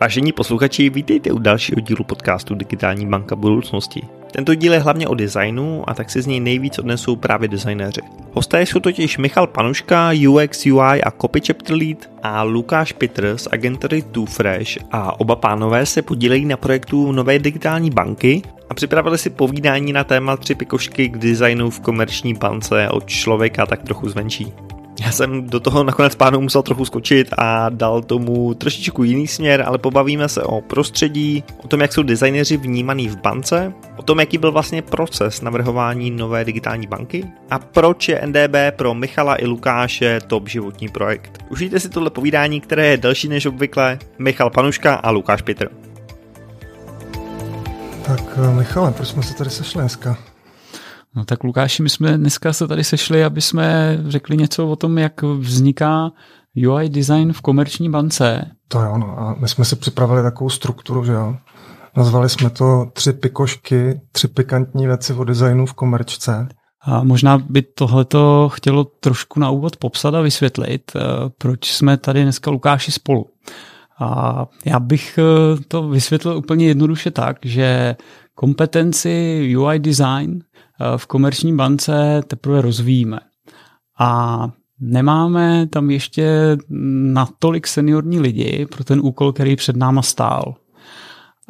Vážení posluchači, vítejte u dalšího dílu podcastu Digitální banka budoucnosti. Tento díl je hlavně o designu a tak si z něj nejvíc odnesou právě designéři. Hosté jsou totiž Michal Panuška, UX, UI a Copy Chapter Lead a Lukáš Petr z agentury Too Fresh a oba pánové se podílejí na projektu nové digitální banky a připravili si povídání na téma tři pikošky k designu v komerční bance od člověka tak trochu zvenčí. Já jsem do toho nakonec pánu musel trochu skočit a dal tomu trošičku jiný směr, ale pobavíme se o prostředí, o tom, jak jsou designéři vnímaný v bance, o tom, jaký byl vlastně proces navrhování nové digitální banky a proč je NDB pro Michala i Lukáše top životní projekt. Užijte si tohle povídání, které je delší než obvykle. Michal Panuška a Lukáš Petr. Tak Michale, proč jsme se tady sešli dneska? No tak Lukáši, my jsme dneska se tady sešli, aby jsme řekli něco o tom, jak vzniká UI design v komerční bance. To jo, no a my jsme si připravili takovou strukturu, že jo. Nazvali jsme to tři pikošky, tři pikantní věci o designu v komerčce. A možná by tohleto chtělo trošku na úvod popsat a vysvětlit, eh, proč jsme tady dneska Lukáši spolu. A já bych eh, to vysvětlil úplně jednoduše tak, že kompetenci UI design v komerční bance teprve rozvíjíme. A nemáme tam ještě natolik seniorní lidi pro ten úkol, který před náma stál.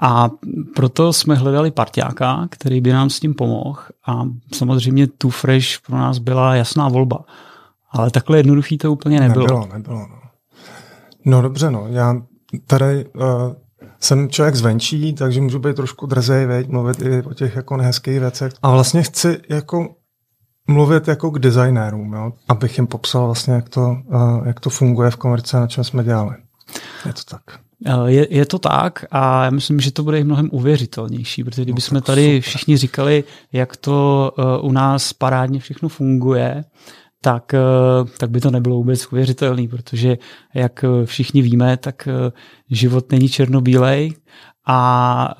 A proto jsme hledali parťáka, který by nám s tím pomohl a samozřejmě tu Fresh pro nás byla jasná volba. Ale takhle jednoduchý to úplně nebylo. Nebylo, nebylo. No, no dobře, no. Já tady uh, jsem člověk zvenčí, takže můžu být trošku drzej, veď, mluvit i o těch jako nehezkých věcech. A vlastně chci jako mluvit jako k designérům, jo? abych jim popsal vlastně, jak to, uh, jak to funguje v komerce, na čem jsme dělali. Je to tak. Eh, je, je to tak a já myslím, že to bude i mnohem uvěřitelnější, protože kdybychom no, tady super. všichni říkali, jak to uh, u nás parádně všechno funguje, tak, eh, tak by to nebylo vůbec uvěřitelné, protože jak eh, všichni víme, tak eh, život není černobílej a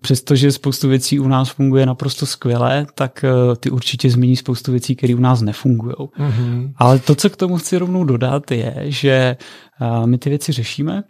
přestože spoustu věcí u nás funguje naprosto skvěle, tak ty určitě změní spoustu věcí, které u nás nefungují. Mm-hmm. Ale to, co k tomu chci rovnou dodat, je, že my ty věci řešíme,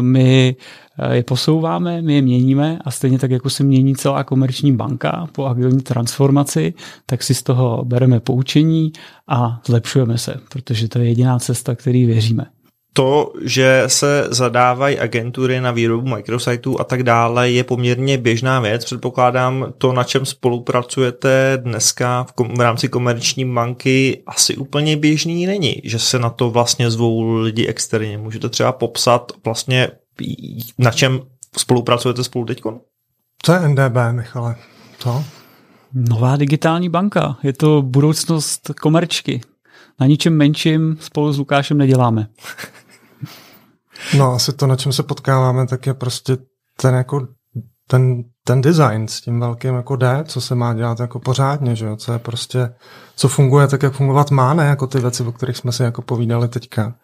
my eh, je posouváme, my je měníme a stejně tak, jako se mění celá komerční banka po agilní transformaci, tak si z toho bereme poučení a zlepšujeme se, protože to je jediná cesta, který věříme to, že se zadávají agentury na výrobu micrositeů a tak dále, je poměrně běžná věc. Předpokládám, to, na čem spolupracujete dneska v, kom- v rámci komerční banky, asi úplně běžný není, že se na to vlastně zvou lidi externě. Můžete třeba popsat vlastně, na čem spolupracujete spolu teď? Co je NDB, Michale? Co? Nová digitální banka. Je to budoucnost komerčky. Na ničem menším spolu s Lukášem neděláme. No asi to, na čem se potkáváme, tak je prostě ten jako ten, ten design s tím velkým jako D, co se má dělat jako pořádně, že jo? co je prostě, co funguje tak, jak fungovat má, ne jako ty věci, o kterých jsme si jako povídali teďka,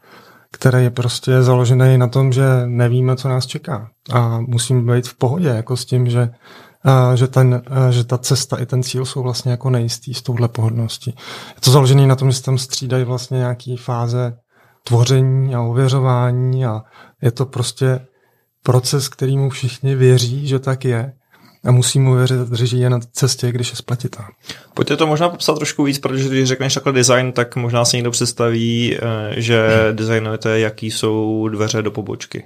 které je prostě založené na tom, že nevíme, co nás čeká a musíme být v pohodě jako s tím, že, a, že, ten, a, že ta cesta i ten cíl jsou vlastně jako nejistý s touhle pohodlností. Je to založené na tom, že se tam střídají vlastně nějaký fáze tvoření a ověřování a je to prostě proces, kterýmu všichni věří, že tak je a musí mu věřit, že je na cestě, když je spletitá. Pojďte to možná popsat trošku víc, protože když řekneš takhle design, tak možná si někdo představí, eh, že designujete, jaký jsou dveře do pobočky.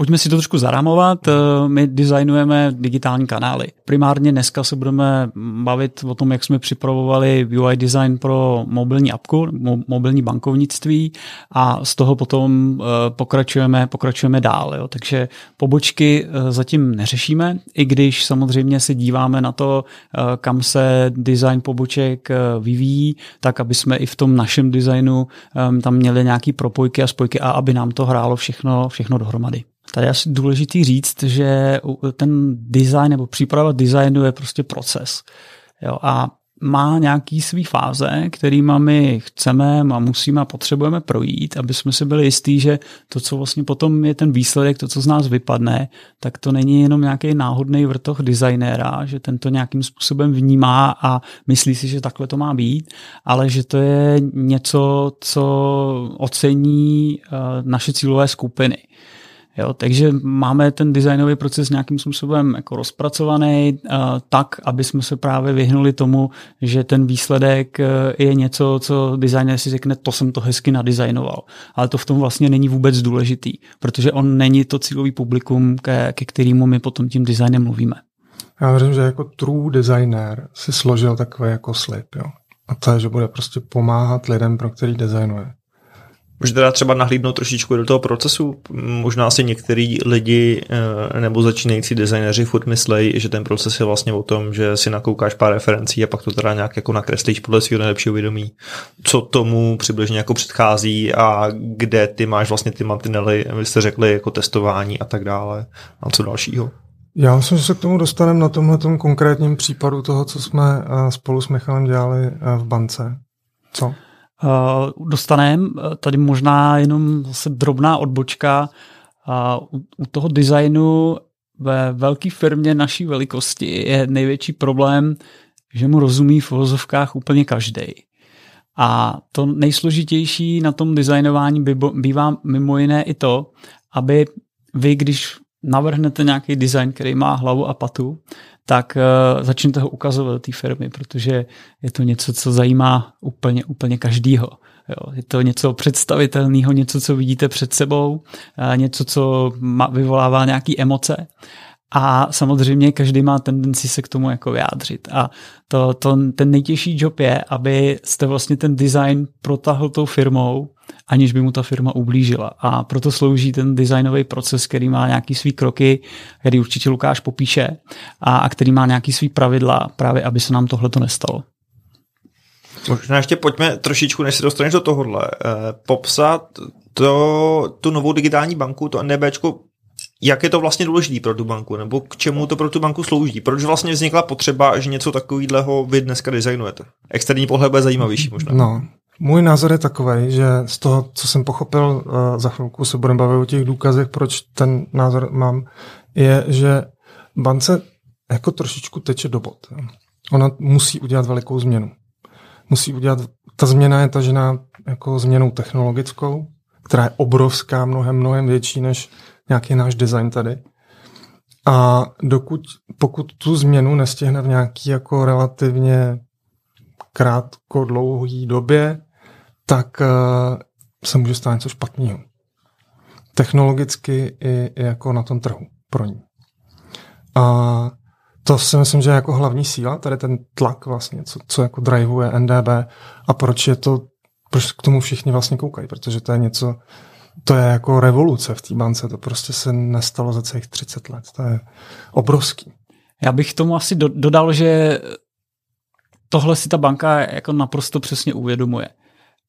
Pojďme si to trošku zarámovat. Eh, my designujeme digitální kanály. Primárně dneska se budeme bavit o tom, jak jsme připravovali UI design pro mobilní apku, mobilní bankovnictví a z toho potom eh, pokračujeme, pokračujeme dál. Jo. Takže pobočky eh, zatím neřešíme, i když samozřejmě se díváme na to, kam se design poboček vyvíjí, tak aby jsme i v tom našem designu tam měli nějaký propojky a spojky a aby nám to hrálo všechno, všechno dohromady. Tady je asi důležitý říct, že ten design nebo příprava designu je prostě proces. Jo, a má nějaký svý fáze, kterými my chceme a musíme a potřebujeme projít, aby jsme si byli jistí, že to, co vlastně potom je ten výsledek, to, co z nás vypadne, tak to není jenom nějaký náhodný vrtoch designéra, že ten to nějakým způsobem vnímá a myslí si, že takhle to má být, ale že to je něco, co ocení uh, naše cílové skupiny. Jo, takže máme ten designový proces nějakým způsobem jako rozpracovaný uh, tak, aby jsme se právě vyhnuli tomu, že ten výsledek uh, je něco, co designer si řekne, to jsem to hezky nadizajnoval. Ale to v tom vlastně není vůbec důležitý, protože on není to cílový publikum, ke, ke kterému my potom tím designem mluvíme. Já věřím, že jako true designer si složil takový jako slib, jo. A to je, že bude prostě pomáhat lidem, pro který designuje. Můžete teda třeba nahlídnout trošičku do toho procesu? Možná si některý lidi eh, nebo začínající designéři furt myslejí, že ten proces je vlastně o tom, že si nakoukáš pár referencí a pak to teda nějak jako nakreslíš podle svého nejlepšího vědomí. Co tomu přibližně jako předchází a kde ty máš vlastně ty mantinely, vy jste řekli jako testování a tak dále a co dalšího? Já myslím, že se k tomu dostaneme na tomhle konkrétním případu toho, co jsme eh, spolu s Michalem dělali eh, v bance. Co? Uh, dostaneme. Tady možná jenom zase drobná odbočka. U, u toho designu ve velké firmě naší velikosti je největší problém, že mu rozumí v vozovkách úplně každý. A to nejsložitější na tom designování bývá mimo jiné i to, aby vy, když navrhnete nějaký design, který má hlavu a patu, tak uh, začněte ho ukazovat do té firmy, protože je to něco, co zajímá úplně, úplně každýho. Jo, je to něco představitelného, něco, co vidíte před sebou, uh, něco, co vyvolává nějaké emoce. A samozřejmě každý má tendenci se k tomu jako vyjádřit. A to, to, ten nejtěžší job je, aby jste vlastně ten design protahl tou firmou aniž by mu ta firma ublížila. A proto slouží ten designový proces, který má nějaký svý kroky, který určitě Lukáš popíše a, a který má nějaký svý pravidla, právě aby se nám tohle to nestalo. Možná ještě pojďme trošičku, než se dostaneš do tohohle, eh, popsat to, tu novou digitální banku, to NDBčko, jak je to vlastně důležité pro tu banku, nebo k čemu to pro tu banku slouží? Proč vlastně vznikla potřeba, že něco takového vy dneska designujete? Externí pohled bude zajímavější možná. No, můj názor je takový, že z toho, co jsem pochopil, uh, za chvilku se budeme bavit o těch důkazech, proč ten názor mám, je, že bance jako trošičku teče do bod. Ona musí udělat velikou změnu. Musí udělat, ta změna je tažená jako změnou technologickou, která je obrovská, mnohem, mnohem větší než nějaký náš design tady. A dokud, pokud tu změnu nestihne v nějaký jako relativně krátko dlouhý době, tak uh, se může stát něco špatného. Technologicky i, i jako na tom trhu pro ní. A to si myslím, že je jako hlavní síla, tady ten tlak vlastně, co, co jako drivuje NDB a proč je to, proč k tomu všichni vlastně koukají, protože to je něco, to je jako revoluce v té bance, to prostě se nestalo za celých 30 let, to je obrovský. Já bych tomu asi do, dodal, že tohle si ta banka jako naprosto přesně uvědomuje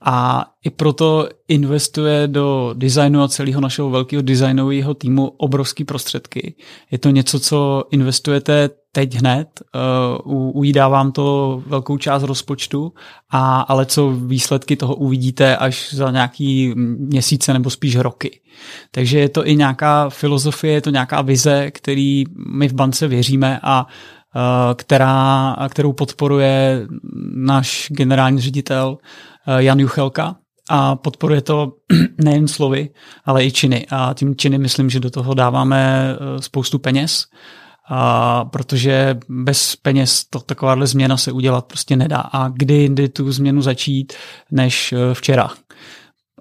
a i proto investuje do designu a celého našeho velkého designového týmu obrovské prostředky. Je to něco, co investujete teď hned, uh, ujídá vám to velkou část rozpočtu, a, ale co výsledky toho uvidíte až za nějaký měsíce nebo spíš roky. Takže je to i nějaká filozofie, je to nějaká vize, který my v bance věříme a uh, která, kterou podporuje náš generální ředitel Eh, Jan Juchelka a podporuje to nejen slovy, ale i činy. A tím činy myslím, že do toho dáváme eh, spoustu peněz, a protože bez peněz to takováhle změna se udělat prostě nedá. A kdy jindy tu změnu začít, než eh, včera.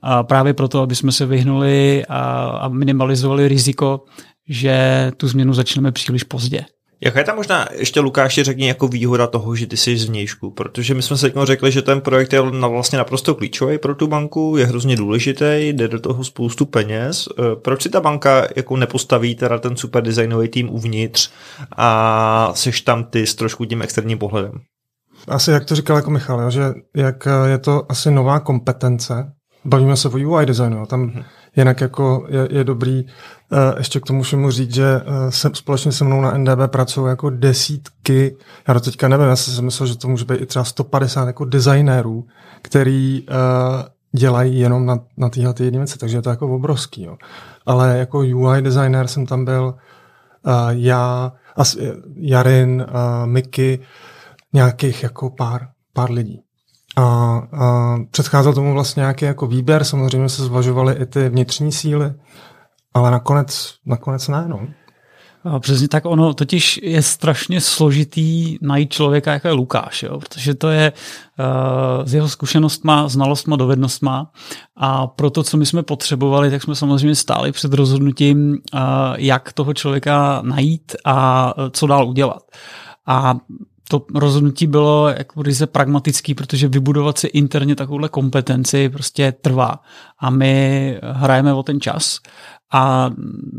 A právě proto, aby jsme se vyhnuli a, a minimalizovali riziko, že tu změnu začneme příliš pozdě. Jaká je tam možná, ještě Lukáši řekni jako výhoda toho, že ty jsi z vnějšku, protože my jsme se řekli, že ten projekt je na vlastně naprosto klíčový pro tu banku, je hrozně důležitý, jde do toho spoustu peněz. Eh, proč si ta banka jako nepostaví teda ten super designový tým uvnitř a seš tam ty s trošku tím externím pohledem? Asi jak to říkal jako Michal, že jak je to asi nová kompetence, bavíme se o UI designu, tam hmm. Jinak jako je, je dobrý Eh, ještě k tomu všemu říct, že eh, se, společně se mnou na NDB pracují jako desítky, já to teďka nevím, já jsem myslel, že to může být i třeba 150 jako designérů, který uh, dělají jenom na, na tyhle ty věci, takže je to jako obrovský. Jo. Ale jako UI designer jsem tam byl uh, já, as, Jarin, uh, Miky, nějakých jako pár, pár lidí. A, a předcházel tomu vlastně nějaký jako výběr, samozřejmě se zvažovaly i ty vnitřní síly, ale nakonec, nakonec ne, no. Přesně tak ono totiž je strašně složitý najít člověka, jako je Lukáš, jo? protože to je uh, z jeho zkušenostma, znalostma, dovednostma a pro to, co my jsme potřebovali, tak jsme samozřejmě stáli před rozhodnutím, uh, jak toho člověka najít a uh, co dál udělat. A to rozhodnutí bylo jako ryze pragmatický, protože vybudovat si interně takovouhle kompetenci prostě trvá. A my hrajeme o ten čas a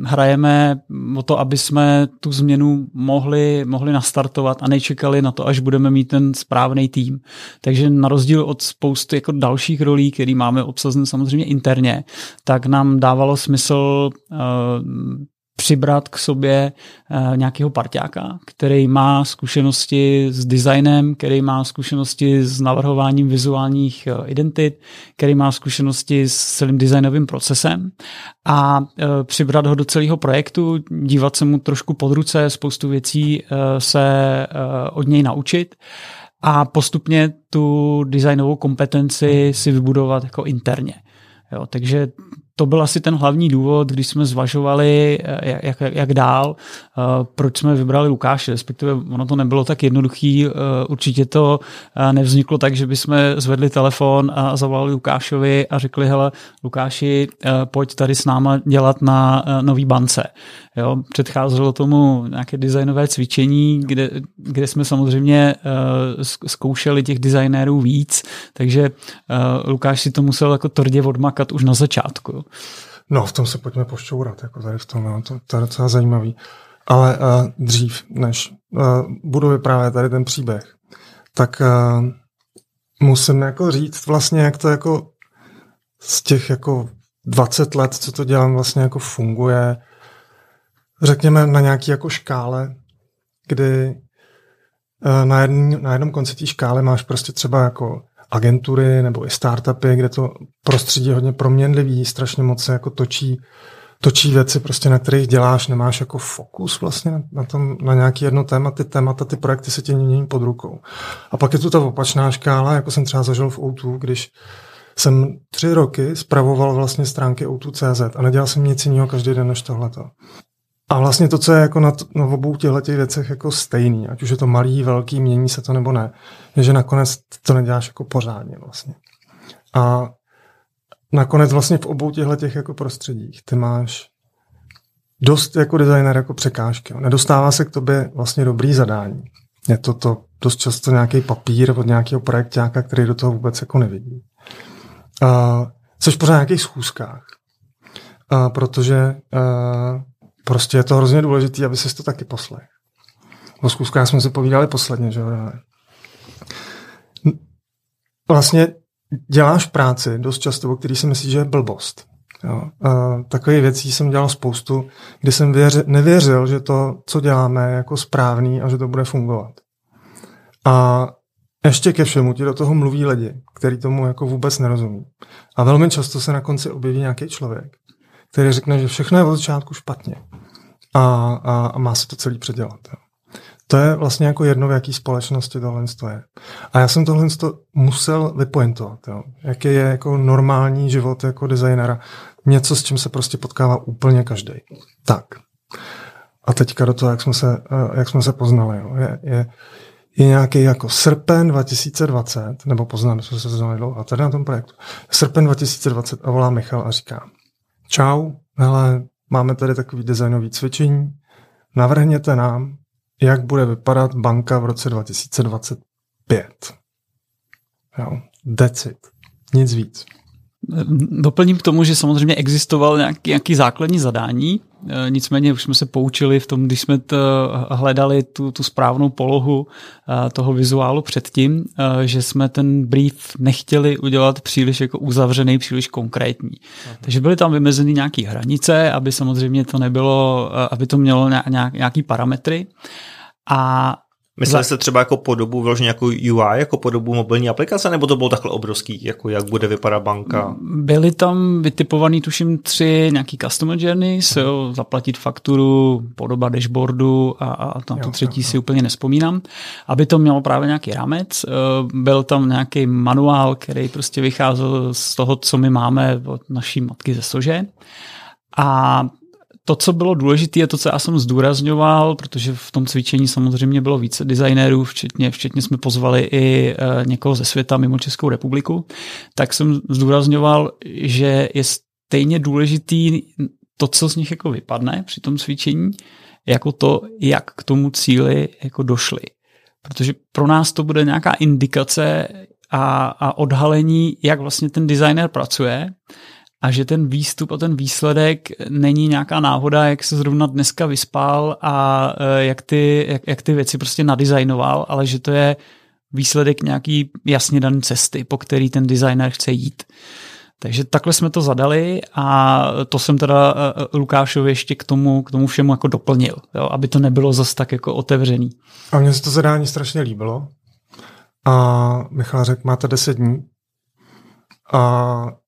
hrajeme o to, aby jsme tu změnu mohli, mohli nastartovat a nečekali na to, až budeme mít ten správný tým. Takže na rozdíl od spousty jako dalších rolí, které máme obsazen samozřejmě interně, tak nám dávalo smysl uh, přibrat k sobě uh, nějakého parťáka, který má zkušenosti s designem, který má zkušenosti s navrhováním vizuálních uh, identit, který má zkušenosti s celým designovým procesem a uh, přibrat ho do celého projektu, dívat se mu trošku pod ruce, spoustu věcí se od něj naučit a postupně tu designovou kompetenci si vybudovat jako interně. Jo, takže to byl asi ten hlavní důvod, když jsme zvažovali, eh, jak, jak dál, eh, proč jsme vybrali Lukáše, respektive ono to nebylo tak jednoduchý, eh, určitě to nevzniklo tak, že bychom zvedli telefon a zavolali Lukášovi a řekli, hele, Lukáši, pojď tady s náma dělat na nový bance. Jo, předcházelo tomu nějaké designové cvičení, kde, kde jsme samozřejmě uh, zkoušeli těch designérů víc, takže uh, Lukáš si to musel jako tvrdě odmakat už na začátku. No, v tom se pojďme pošťourat, jako tady v tom, no, to, to je docela zajímavý. Ale uh, dřív, než uh, budu vyprávět tady ten příběh, tak uh, musím jako říct vlastně, jak to jako z těch jako 20 let, co to dělám, vlastně jako funguje, řekněme na nějaký jako škále, kdy na, jedn, na jednom konci té škály máš prostě třeba jako agentury nebo i startupy, kde to prostředí je hodně proměnlivý, strašně moc se jako točí, točí věci, prostě na kterých děláš, nemáš jako fokus vlastně na, tom, na nějaký jedno téma, ty témata, ty projekty se ti mění pod rukou. A pak je tu ta opačná škála, jako jsem třeba zažil v O2, když jsem tři roky spravoval vlastně stránky O2.cz a nedělal jsem nic jiného každý den než tohleto. A vlastně to, co je jako na, t- na obou těchto těch věcech jako stejný, ať už je to malý, velký, mění se to nebo ne, je, že nakonec to neděláš jako pořádně vlastně. A nakonec vlastně v obou těchto těch jako prostředích ty máš dost jako designer jako překážky. Nedostává se k tobě vlastně dobrý zadání. Je to to dost často nějaký papír od nějakého projektáka, který do toho vůbec jako nevidí. Uh, což pořád na nějakých schůzkách. Uh, protože uh, prostě je to hrozně důležité, aby se to taky poslech. O zkuskách jsme si povídali posledně, že jo? Vlastně děláš práci dost často, o který si myslíš, že je blbost. Jo. A věcí jsem dělal spoustu, kdy jsem věři, nevěřil, že to, co děláme, je jako správný a že to bude fungovat. A ještě ke všemu ti do toho mluví lidi, který tomu jako vůbec nerozumí. A velmi často se na konci objeví nějaký člověk, který řekne, že všechno je od začátku špatně a, a, a má se to celý předělat. Jo. To je vlastně jako jedno, v jaký společnosti tohle je. A já jsem tohle musel vypointovat, jo. jaký je jako normální život jako designera. Něco, s čím se prostě potkává úplně každý. Tak. A teďka do toho, jak jsme se, eh, jak jsme se poznali. Jo. Je, je, je nějaký jako srpen 2020, nebo poznali jsme se znali dlouho, a tady na tom projektu. Srpen 2020 a volá Michal a říká, čau, hele, máme tady takový designový cvičení, navrhněte nám, jak bude vypadat banka v roce 2025. Jo, that's it. Nic víc. Doplním k tomu, že samozřejmě existoval nějaký, nějaký základní zadání, nicméně už jsme se poučili v tom, když jsme to hledali tu, tu správnou polohu e, toho vizuálu předtím, že jsme ten brief nechtěli udělat příliš jako uzavřený, příliš konkrétní. Aha. Takže byly tam vymezeny nějaké hranice, aby samozřejmě to nebylo, aby to mělo nějaký parametry. A Mysleli jste třeba jako podobu, vyloženě jako UI, jako podobu mobilní aplikace, nebo to bylo takhle obrovský, jako jak bude vypadat banka? Byly tam vytipovaný, tuším, tři nějaký customer journeys, jo, zaplatit fakturu, podoba dashboardu a, a tam to třetí jo, si jo. úplně nespomínám, aby to mělo právě nějaký rámec. Eh, byl tam nějaký manuál, který prostě vycházel z toho, co my máme od naší matky ze Sože. A to, co bylo důležité, je to, co já jsem zdůrazňoval, protože v tom cvičení samozřejmě bylo více designérů, včetně, včetně jsme pozvali i uh, někoho ze světa mimo Českou republiku, tak jsem zdůrazňoval, že je stejně důležitý to, co z nich jako vypadne při tom cvičení, jako to, jak k tomu cíli jako došli. Protože pro nás to bude nějaká indikace a, a odhalení, jak vlastně ten designer pracuje a že ten výstup a ten výsledek není nějaká náhoda, jak se zrovna dneska vyspal a e, jak ty, jak, jak ty věci prostě nadizajnoval, ale že to je výsledek nějaký jasně daný cesty, po který ten designer chce jít. Takže takhle jsme to zadali a to jsem teda e, e, Lukášovi ještě k tomu, k tomu všemu jako doplnil, jo, aby to nebylo zas tak jako otevřený. A mně se to zadání strašně líbilo. A Michal řekl, máte 10 dní. A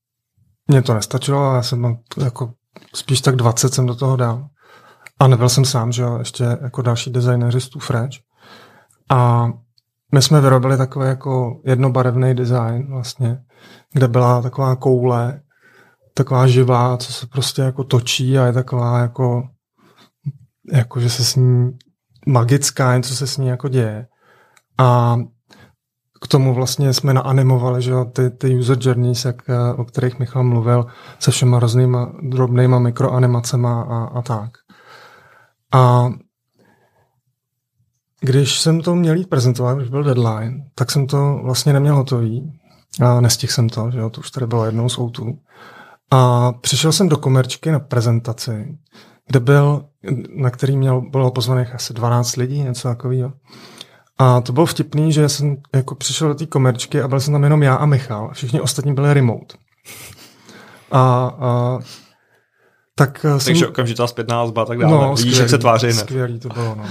mně to nestačilo, a já jsem jako spíš tak 20 jsem do toho dal. A nebyl jsem sám, že jo, ještě jako další designéři z Fresh. A my jsme vyrobili takový jako jednobarevný design vlastně, kde byla taková koule, taková živá, co se prostě jako točí a je taková jako, jako že se s ní magická, něco se s ní jako děje. A k tomu vlastně jsme naanimovali, že ty, ty user journeys, jak, eh, o kterých Michal mluvil, se všema různýma drobnýma mikroanimacema a, a tak. A když jsem to měl jít prezentovat, když byl deadline, tak jsem to vlastně neměl hotový. A nestihl jsem to, že jo, to už tady bylo jednou z outu. A přišel jsem do komerčky na prezentaci, kde byl, na který měl, bylo pozvaných asi 12 lidí, něco takového. A to bylo vtipný, že jsem jako přišel do té komerčky a byl jsem tam jenom já a Michal. Všichni ostatní byli remote. A, a tak eh, Takže jsem... okamžitá zpětná zba, tak dále. No, Vidíš, jak se tváří hned. Skvělý to bylo, no.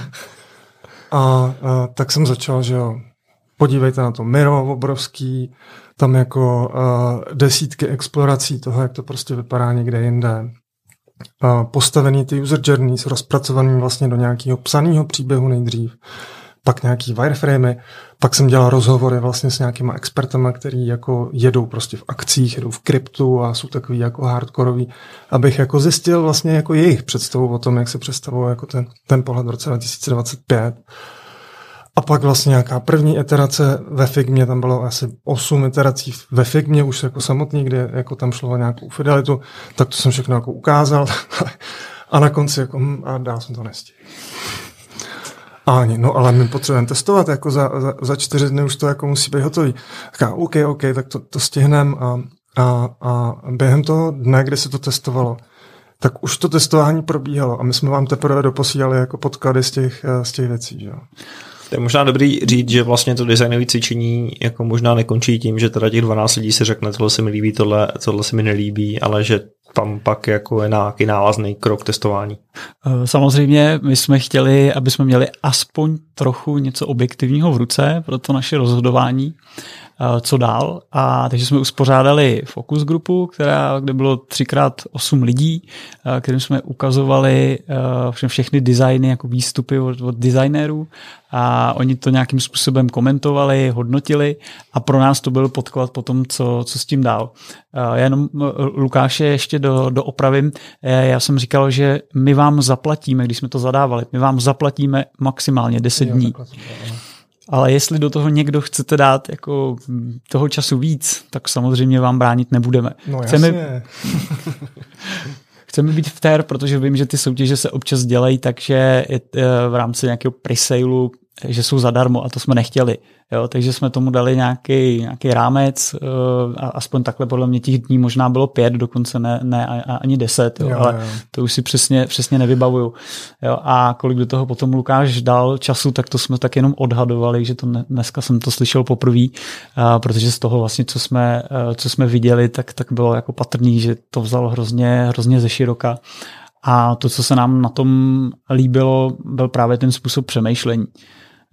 A, a tak jsem začal, že jo, podívejte na to Miro obrovský, tam jako uh, desítky explorací toho, jak to prostě vypadá někde jinde. Uh, postavený ty user journeys, rozpracovaný vlastně do nějakého psaného příběhu nejdřív pak nějaký wireframey, pak jsem dělal rozhovory vlastně s nějakýma expertama, který jako jedou prostě v akcích, jedou v kryptu a jsou takový jako hardkorový, abych jako zjistil vlastně jako jejich představu o tom, jak se představují jako ten, ten pohled v roce 2025. A pak vlastně nějaká první iterace ve Figmě, tam bylo asi 8 iterací ve Figmě už jako samotný, kde jako tam šlo o nějakou fidelitu, tak to jsem všechno jako ukázal a na konci jako hm, a dál jsem to nestihl. Ani, no ale my potřebujeme testovat, jako za, za, za čtyři dny už to jako musí být hotový. Říká, OK, OK, tak to, to stihneme a, a, a během toho dne, kdy se to testovalo, tak už to testování probíhalo a my jsme vám teprve doposílali jako podklady z těch, z těch věcí. Že? To je možná dobrý říct, že vlastně to designové cvičení jako možná nekončí tím, že teda těch 12 lidí si řekne, tohle se mi líbí, tohle, tohle se mi nelíbí, ale že tam pak jako je nějaký návazný krok testování. Eh, samozřejmě my jsme chtěli, aby jsme měli aspoň trochu něco objektivního v ruce pro to naše rozhodování co dál. A takže jsme uspořádali fokus grupu, která, kde bylo třikrát osm lidí, eh, kterým jsme ukazovali eh, všechny designy jako výstupy od, od designérů a oni to nějakým způsobem komentovali, hodnotili a pro nás to byl podklad po tom, co, co s tím dál. Já jenom Lukáše ještě do, do opravím. Já jsem říkal, že my vám zaplatíme, když jsme to zadávali, my vám zaplatíme maximálně 10 jo, dní. Ale jestli do toho někdo chcete dát jako toho času víc, tak samozřejmě vám bránit nebudeme. No Chceme, chceme být fair, protože vím, že ty soutěže se občas dělají, takže eh, v rámci nějakého presailu, že jsou zadarmo a to jsme nechtěli. Jo, takže jsme tomu dali nějaký, nějaký rámec, uh, a aspoň takhle podle mě těch dní možná bylo pět, dokonce ne, ne ani deset, jo, jo, ale jo. to už si přesně, přesně nevybavuju. Jo, a kolik do toho potom Lukáš dal času, tak to jsme tak jenom odhadovali, že to ne, dneska jsem to slyšel poprvé, uh, protože z toho vlastně, co jsme, uh, co jsme viděli, tak, tak bylo jako patrný, že to vzal hrozně, hrozně ze široka. A to, co se nám na tom líbilo, byl právě ten způsob přemýšlení.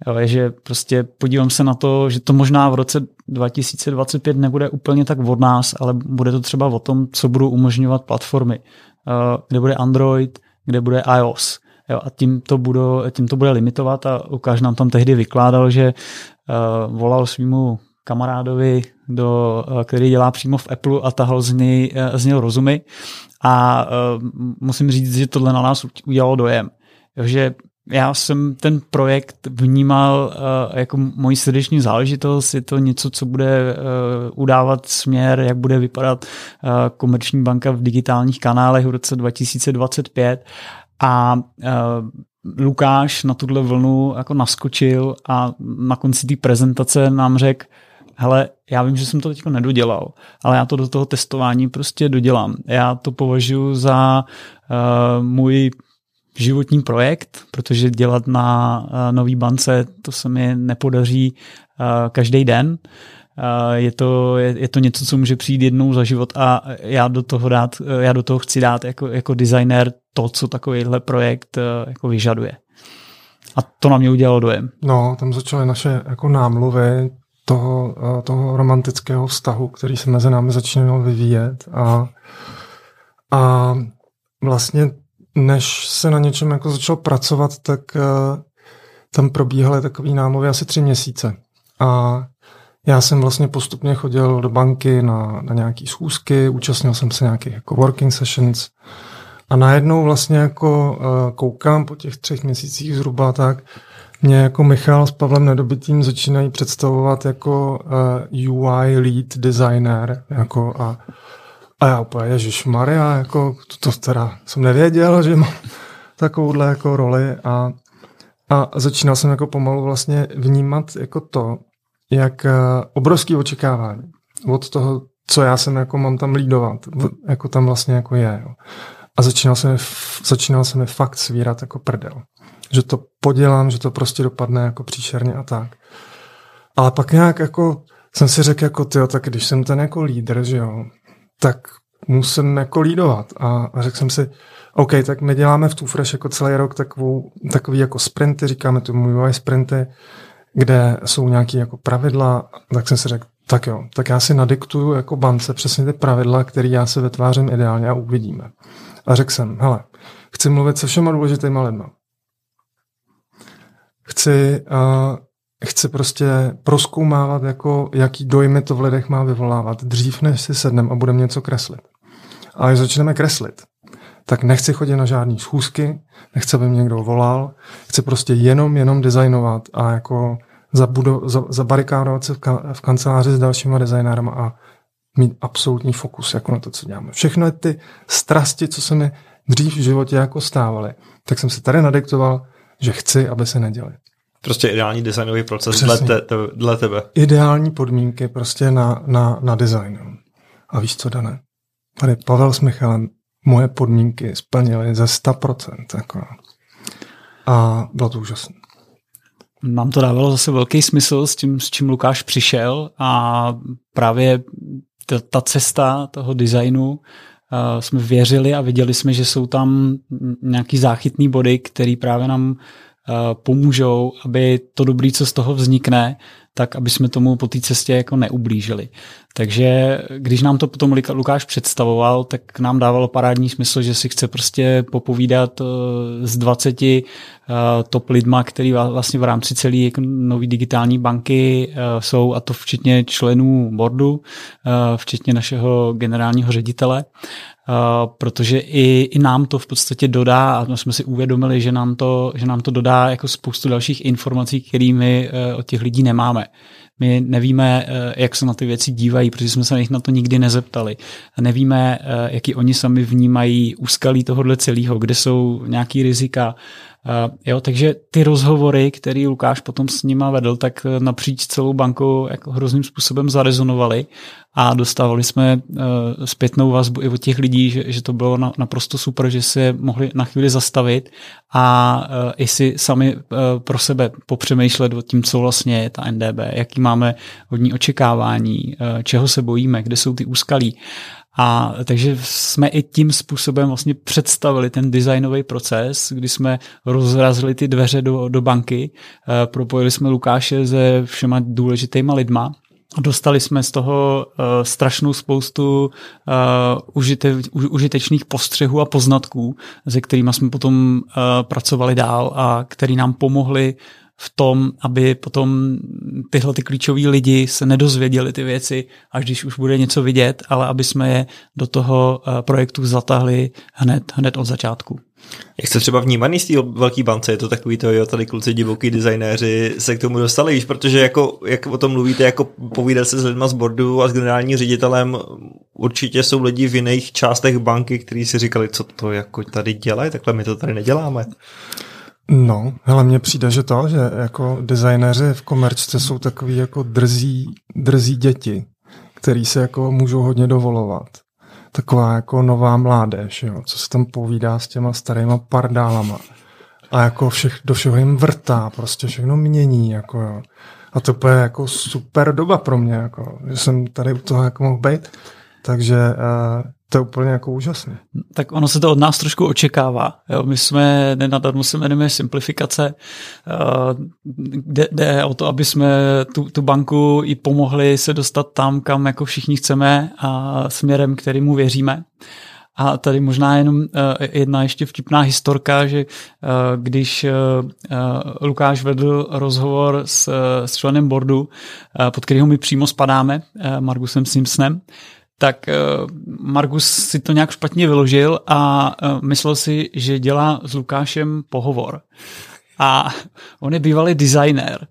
Jo, je, že prostě podívám se na to, že to možná v roce 2025 nebude úplně tak od nás, ale bude to třeba o tom, co budou umožňovat platformy. Kde bude Android, kde bude iOS. Jo, a tím to, budu, tím to bude limitovat a Lukáš nám tam tehdy vykládal, že uh, volal svýmu kamarádovi do, který dělá přímo v Apple a tahal z něj, z něj rozumy. A musím říct, že tohle na nás udělalo dojem. že já jsem ten projekt vnímal uh, jako moji srdeční záležitost. Je to něco, co bude uh, udávat směr, jak bude vypadat uh, komerční banka v digitálních kanálech v roce 2025. A Lukáš na tuhle vlnu jako naskočil a na konci té prezentace nám řekl, hele, já vím, že jsem to teď nedodělal, ale já to do toho testování prostě dodělám. Já to považuji za uh, můj životní projekt, protože dělat na uh, nový bance, to se mi nepodaří uh, každý den. Uh, je, to, je, je to něco, co může přijít jednou za život a já do toho, dát, já do toho chci dát jako, jako designer to, co takovýhle projekt jako vyžaduje. A to na mě udělalo dojem. No, tam začaly naše jako námluvy toho, toho romantického vztahu, který se mezi námi začínal vyvíjet a, a vlastně než se na něčem jako začal pracovat, tak uh, tam probíhaly takový námluvy asi tři měsíce. A já jsem vlastně postupně chodil do banky na, na nějaký schůzky, účastnil jsem se nějakých jako working sessions a najednou vlastně jako uh, koukám po těch třech měsících zhruba tak, mě jako Michal s Pavlem Nedobytým začínají představovat jako uh, UI lead designer jako a a já úplně, Ježíš Maria, jako to, to teda jsem nevěděl, že mám takovouhle jako roli a, a začínal jsem jako pomalu vlastně vnímat jako to, jak uh, obrovský očekávání od toho, co já jsem jako mám tam lídovat, jako tam vlastně jako je. Jo. A začínal se, mi, začínal se mi fakt svírat jako prdel. Že to podělám, že to prostě dopadne jako příšerně a tak. Ale pak nějak jako jsem si řekl jako ty, tak když jsem ten jako lídr, že jo, tak musím jako lídovat. A, řekl jsem si, OK, tak my děláme v Tufresh jako celý rok takovou, takový jako sprinty, říkáme to UI sprinty, kde jsou nějaké jako pravidla, tak jsem si řekl, tak jo, tak já si nadiktuju jako bance přesně ty pravidla, které já se vytvářím ideálně a uvidíme. A řekl jsem, hele, chci mluvit se všema důležitýma lidma. Chci uh, chce prostě proskoumávat, jako, jaký dojmy to v lidech má vyvolávat, dřív než si sednem a budeme něco kreslit. A když začneme kreslit, tak nechci chodit na žádný schůzky, nechci, aby mě někdo volal, chci prostě jenom, jenom designovat a jako zabudo, za, zabarikádovat se v, ka, v kanceláři s dalšíma designérama a mít absolutní fokus jako na to, co děláme. Všechno ty strasti, co se mi dřív v životě jako stávaly, tak jsem se tady nadiktoval, že chci, aby se neděli. Prostě ideální designový proces dle, te, te, dle tebe. Ideální podmínky prostě na, na, na design. A víš co, Dané? Tady Pavel s Michalem moje podmínky splnili ze 100%. Jako. A bylo to úžasné. Nám to dávalo zase velký smysl s tím, s čím Lukáš přišel a právě ta, ta cesta toho designu uh, jsme věřili a viděli jsme, že jsou tam nějaký záchytný body, který právě nám pomůžou, aby to dobrý, co z toho vznikne, tak aby jsme tomu po té cestě jako neublížili. Takže když nám to potom Lukáš představoval, tak nám dávalo parádní smysl, že si chce prostě popovídat eh, 20 eh, top lidma, který vlastně v rámci celé jako nový digitální banky jsou, a to včetně členů boardu, včetně našeho generálního ředitele. Uh, protože i, i nám to v podstatě dodá, a jsme si uvědomili, že nám to, že nám to dodá jako spoustu dalších informací, které my uh, od těch lidí nemáme. My nevíme, uh, jak se na ty věci dívají, protože jsme se jich na to nikdy nezeptali. Nevíme, jaký oni sami vnímají úskalí tohohle celého, kde jsou nějaký rizika, jo, takže ty rozhovory, který Lukáš potom s nima vedl, tak napříč celou bankou jako hrozným způsobem zarezonovaly a dostávali jsme uh, zpětnou vazbu i od těch lidí, že, že to bylo na, naprosto super, že se mohli na chvíli zastavit a uh, i si sami pro sebe popřemýšlet o tím, co vlastně je ta NDB, jaký máme od ní očekávání, čeho se bojíme, kde jsou ty úskalí. A takže jsme i tím způsobem vlastně představili ten designový proces, kdy jsme rozrazili ty dveře do, do banky, propojili jsme Lukáše se všema důležitýma lidma. Dostali jsme z toho uh, strašnou spoustu uh, užite, u, užitečných postřehů a poznatků, se kterými jsme potom uh, pracovali dál a který nám pomohli v tom, aby potom tyhle ty klíčoví lidi se nedozvěděli ty věci, až když už bude něco vidět, ale aby jsme je do toho eh, projektu zatahli hned, hned od začátku. Jak jste třeba vnímaný z té velké bance? Je to takový to, jo, tady kluci divoký designéři se k tomu dostali, víš, protože jako, jak o tom mluvíte, jako povídat se s lidma z bordu a s generálním ředitelem, určitě jsou lidi v jiných částech banky, kteří si říkali, co to jako tady dělají, takhle my to tady neděláme. No, hele, mně přijde, že to, že jako designéři v komerčce jsou takový jako drzí, drzí děti, který se jako můžou hodně dovolovat taková jako nová mládež, jo, co se tam povídá s těma starýma pardálama. A jako všech, do všeho jim vrtá, prostě všechno mění, jako jo. A to je jako super doba pro mě, jako, že jsem tady u toho jako mohl být. Takže uh, to je úplně jako úžasné. Tak ono se to od nás trošku očekává. Jo? My jsme, nenadarmo se jmenujeme simplifikace, uh, jde, jde o to, aby jsme tu, tu banku i pomohli se dostat tam, kam jako všichni chceme a směrem, kterým věříme. A tady možná jenom uh, jedna ještě vtipná historka, že uh, když Lukáš vedl rozhovor s, s členem boardu, pod kterého my přímo spadáme, Margusem Simpsonem, tak uh, Margus si to nějak špatně vyložil a uh, myslel si, že dělá s Lukášem pohovor. A on je bývalý designér.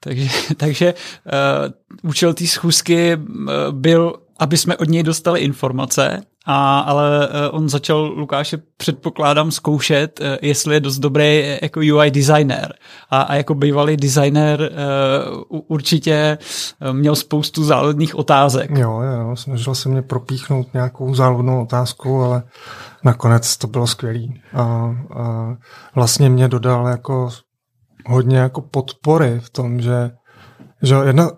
Takže, takže uh, účel té schůzky byl, aby jsme od něj dostali informace a, ale eh, on začal Lukáše předpokládám zkoušet, eh, jestli je dost dobrý eh, jako UI designer. A, a jako bývalý designer uh, určitě měl spoustu závodních otázek. Jo, jo, snažil se mě propíchnout nějakou závodnou otázku, ale nakonec to bylo skvělý. A, a vlastně mě dodal jako hodně jako podpory v tom, že, že jedna,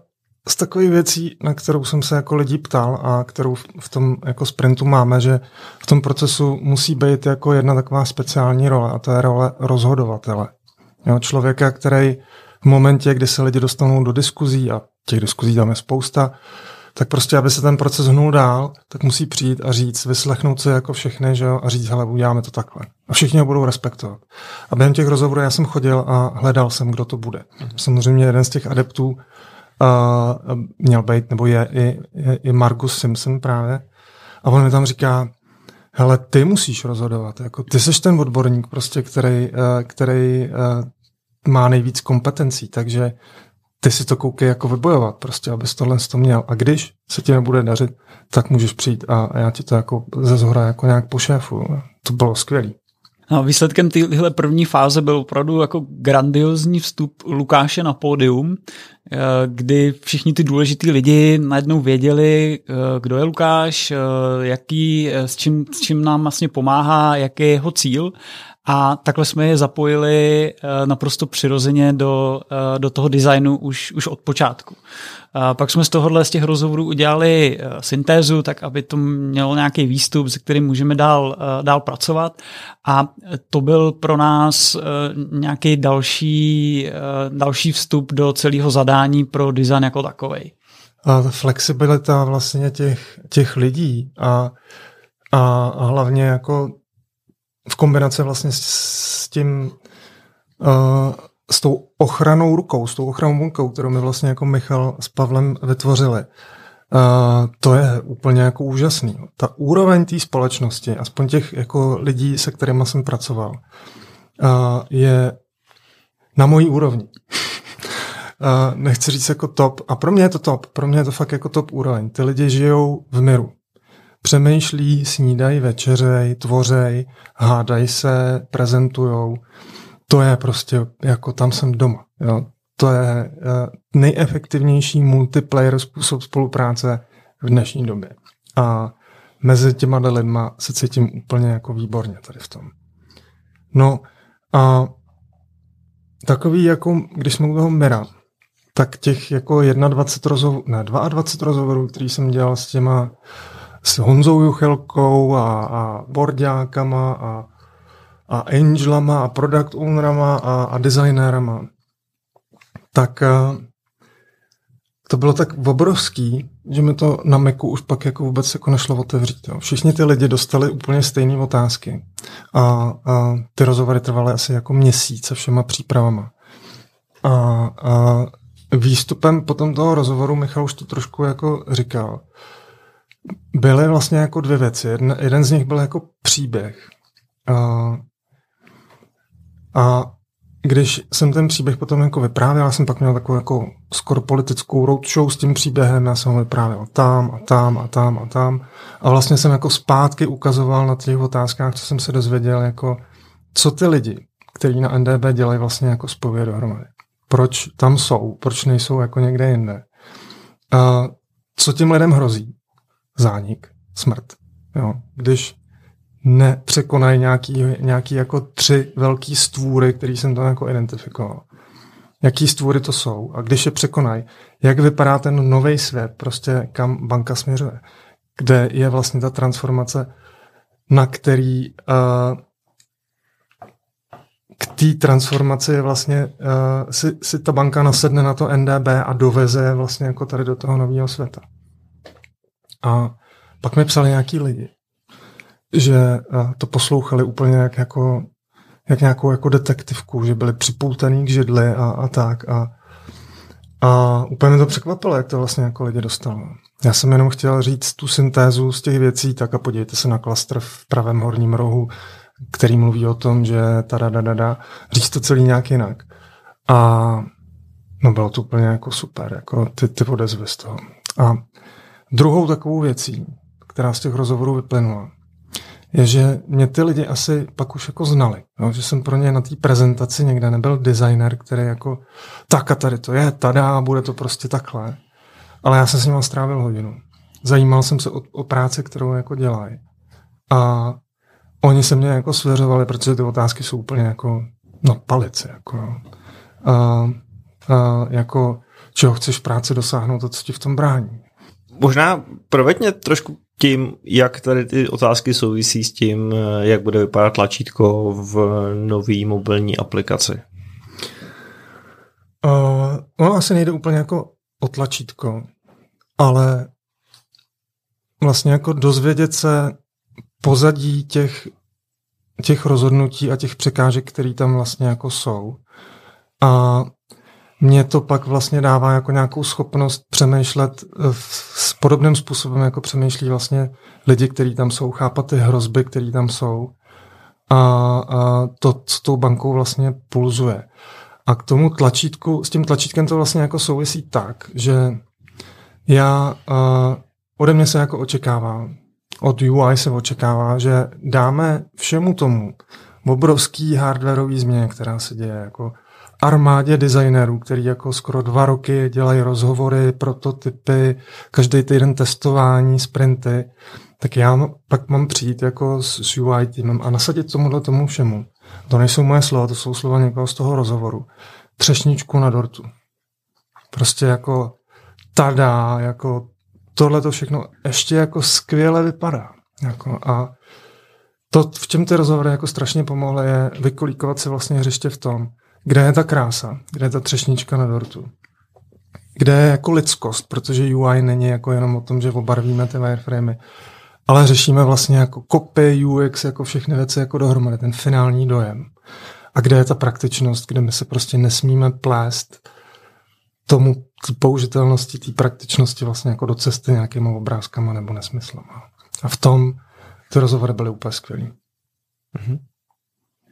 z takových věcí, na kterou jsem se jako lidí ptal a kterou v tom jako sprintu máme, že v tom procesu musí být jako jedna taková speciální role a to je role rozhodovatele. Jo, člověka, který v momentě, kdy se lidi dostanou do diskuzí a těch diskuzí tam je spousta, tak prostě, aby se ten proces hnul dál, tak musí přijít a říct, vyslechnout se jako všechny, že jo, a říct, hele, uděláme to takhle. A všichni ho budou respektovat. A během těch rozhovorů já jsem chodil a hledal jsem, kdo to bude. Samozřejmě jeden z těch adeptů uh, měl být, nebo je, je, je, je Margus Simpson právě. A on mi tam říká, hele, ty musíš rozhodovat. Jako, ty jsi ten odborník, prostě, který, uh, který uh, má nejvíc kompetencí, takže ty si to koukej jako vybojovat, prostě, abys tohle to měl. A když se ti nebude dařit, tak můžeš přijít a, a já ti to jako ze zhora jako nějak pošéfu. To bylo skvělé. No, výsledkem téhle první fáze byl opravdu jako grandiozní vstup Lukáše na pódium, eh, kdy všichni ty důležitý lidi najednou věděli, eh, kdo je Lukáš, eh, jaký, s čím, s čím nám vlastně pomáhá, jaký je jeho cíl a takhle jsme je zapojili naprosto přirozeně do, do toho designu už, už od počátku. A pak jsme z tohohle z těch rozhovorů udělali eh, syntézu, tak aby to mělo nějaký výstup, se kterým můžeme dál, eh, dál pracovat. A to byl pro nás eh, nějaký další, další vstup do celého zadání pro design jako takový. A flexibilita vlastně těch, těch lidí a, a, a hlavně jako v kombinaci vlastně s, s tím uh, s tou ochranou rukou, s tou ochranou rukou, kterou mi vlastně jako Michal s Pavlem vytvořili, Uh, to je úplně jako úžasný. Ta úroveň té společnosti, aspoň těch jako lidí, se kterými jsem pracoval, uh, je na mojí úrovni. uh, nechci říct jako top. A pro mě je to top. Pro mě je to fakt jako top úroveň. Ty lidi žijou v miru. Přemýšlí, snídají, večeřej, tvořej, hádají se, prezentujou to je prostě, jako tam jsem doma. Jo. To je uh, nejefektivnější multiplayer způsob spolupráce v dnešní době. A mezi těma lidma se cítím úplně jako výborně tady v tom. No a takový jako, když jsme u toho Mira, tak těch jako 21 rozhovorů, ne, 22 rozhovorů, který jsem dělal s těma, s Honzou Juchelkou a, a Borďákama a a angelama a product ownerama a, a designérama, tak uh, to bylo tak obrovský, že mi to na Macu už pak jako vůbec jako nešlo otevřít. Jo. Všichni ty lidi dostali úplně stejné otázky a, a ty rozhovory trvaly asi jako měsíc se všema přípravama. A, a výstupem potom toho rozhovoru, Michal už to trošku jako říkal, byly vlastně jako dvě věci. Jeden, jeden z nich byl jako příběh. A, a když jsem ten příběh potom jako vyprávěl, já jsem pak měl takovou jako skoro politickou roadshow s tím příběhem, já jsem ho vyprávěl tam a tam a tam a tam a vlastně jsem jako zpátky ukazoval na těch otázkách, co jsem se dozvěděl, jako co ty lidi, kteří na NDB dělají vlastně jako spověď dohromady. Proč tam jsou, proč nejsou jako někde jinde. A co tím lidem hrozí? Zánik, smrt. Jo. Když nepřekonají nějaký, nějaký jako tři velký stvůry, který jsem tam jako identifikoval. Jaký stvůry to jsou a když je překonají, jak vypadá ten nový svět, prostě kam banka směřuje, kde je vlastně ta transformace, na který uh, k té transformaci je vlastně uh, si, si ta banka nasedne na to NDB a doveze vlastně jako tady do toho nového světa. A pak mi psali nějaký lidi, že to poslouchali úplně jak, jako, jak nějakou jako detektivku, že byli připoutaný k židli a, a tak. A, a úplně mě to překvapilo, jak to vlastně jako lidi dostalo. Já jsem jenom chtěl říct tu syntézu z těch věcí, tak a podívejte se na klastr v pravém horním rohu, který mluví o tom, že ta da, da, da, da říct to celý nějak jinak. A no bylo to úplně jako super, jako ty, ty odezvy z toho. A druhou takovou věcí, která z těch rozhovorů vyplynula, je, že mě ty lidi asi pak už jako znali. No, že jsem pro ně na té prezentaci někde nebyl designer, který jako tak a tady to je, tada, bude to prostě takhle. Ale já jsem s ním strávil hodinu. Zajímal jsem se o, o práci, kterou jako dělají. A oni se mě jako svěřovali, protože ty otázky jsou úplně jako no palice. Jako, a, a, jako čeho chceš v práci dosáhnout a co ti v tom brání. Možná proveď mě trošku tím, jak tady ty otázky souvisí s tím, jak bude vypadat tlačítko v nové mobilní aplikaci. Uh, ono asi nejde úplně jako o tlačítko, ale vlastně jako dozvědět se pozadí těch, těch rozhodnutí a těch překážek, které tam vlastně jako jsou. A mě to pak vlastně dává jako nějakou schopnost přemýšlet s podobným způsobem, jako přemýšlí vlastně lidi, kteří tam jsou, chápat ty hrozby, které tam jsou a, a to, co tou bankou vlastně pulzuje. A k tomu tlačítku, s tím tlačítkem to vlastně jako souvisí tak, že já, uh, ode mě se jako očekává, od UI se očekává, že dáme všemu tomu obrovský hardwareový změny, která se děje, jako armádě designérů, který jako skoro dva roky dělají rozhovory, prototypy, každý týden testování, sprinty, tak já pak mám přijít jako s UI týmem a nasadit tomuhle tomu všemu. To nejsou moje slova, to jsou slova někoho z toho rozhovoru. Třešničku na dortu. Prostě jako tada, jako tohle to všechno ještě jako skvěle vypadá. Jako a to, v čem ty rozhovory jako strašně pomohly, je vykolíkovat si vlastně hřiště v tom, kde je ta krása, kde je ta třešnička na dortu, kde je jako lidskost, protože UI není jako jenom o tom, že obarvíme ty wireframey, ale řešíme vlastně jako kopy, UX, jako všechny věci jako dohromady, ten finální dojem. A kde je ta praktičnost, kde my se prostě nesmíme plést tomu tý použitelnosti, té praktičnosti vlastně jako do cesty nějakýma obrázkama nebo nesmyslama. A v tom ty rozhovory byly úplně skvělý. Mm-hmm.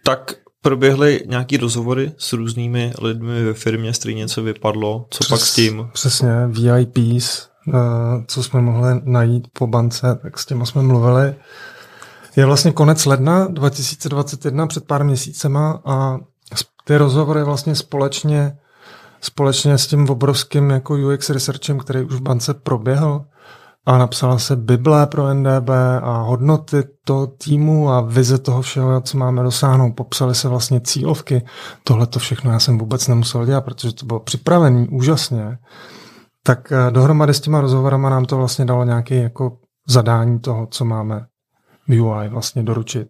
Tak proběhly nějaký rozhovory s různými lidmi ve firmě, s něco vypadlo, co Přes, pak s tím? Přesně, VIPs, eh, co jsme mohli najít po bance, tak s těma jsme mluvili. Je vlastně konec ledna 2021, před pár měsícema a ty rozhovory vlastně společně společně s tím obrovským jako UX researchem, který už v bance proběhl, a napsala se Bible pro NDB a hodnoty toho týmu a vize toho všeho, co máme dosáhnout. Popsali se vlastně cílovky. Tohle to všechno já jsem vůbec nemusel dělat, protože to bylo připravené úžasně. Tak eh, dohromady s těma rozhovorama nám to vlastně dalo nějaké jako zadání toho, co máme v UI vlastně doručit.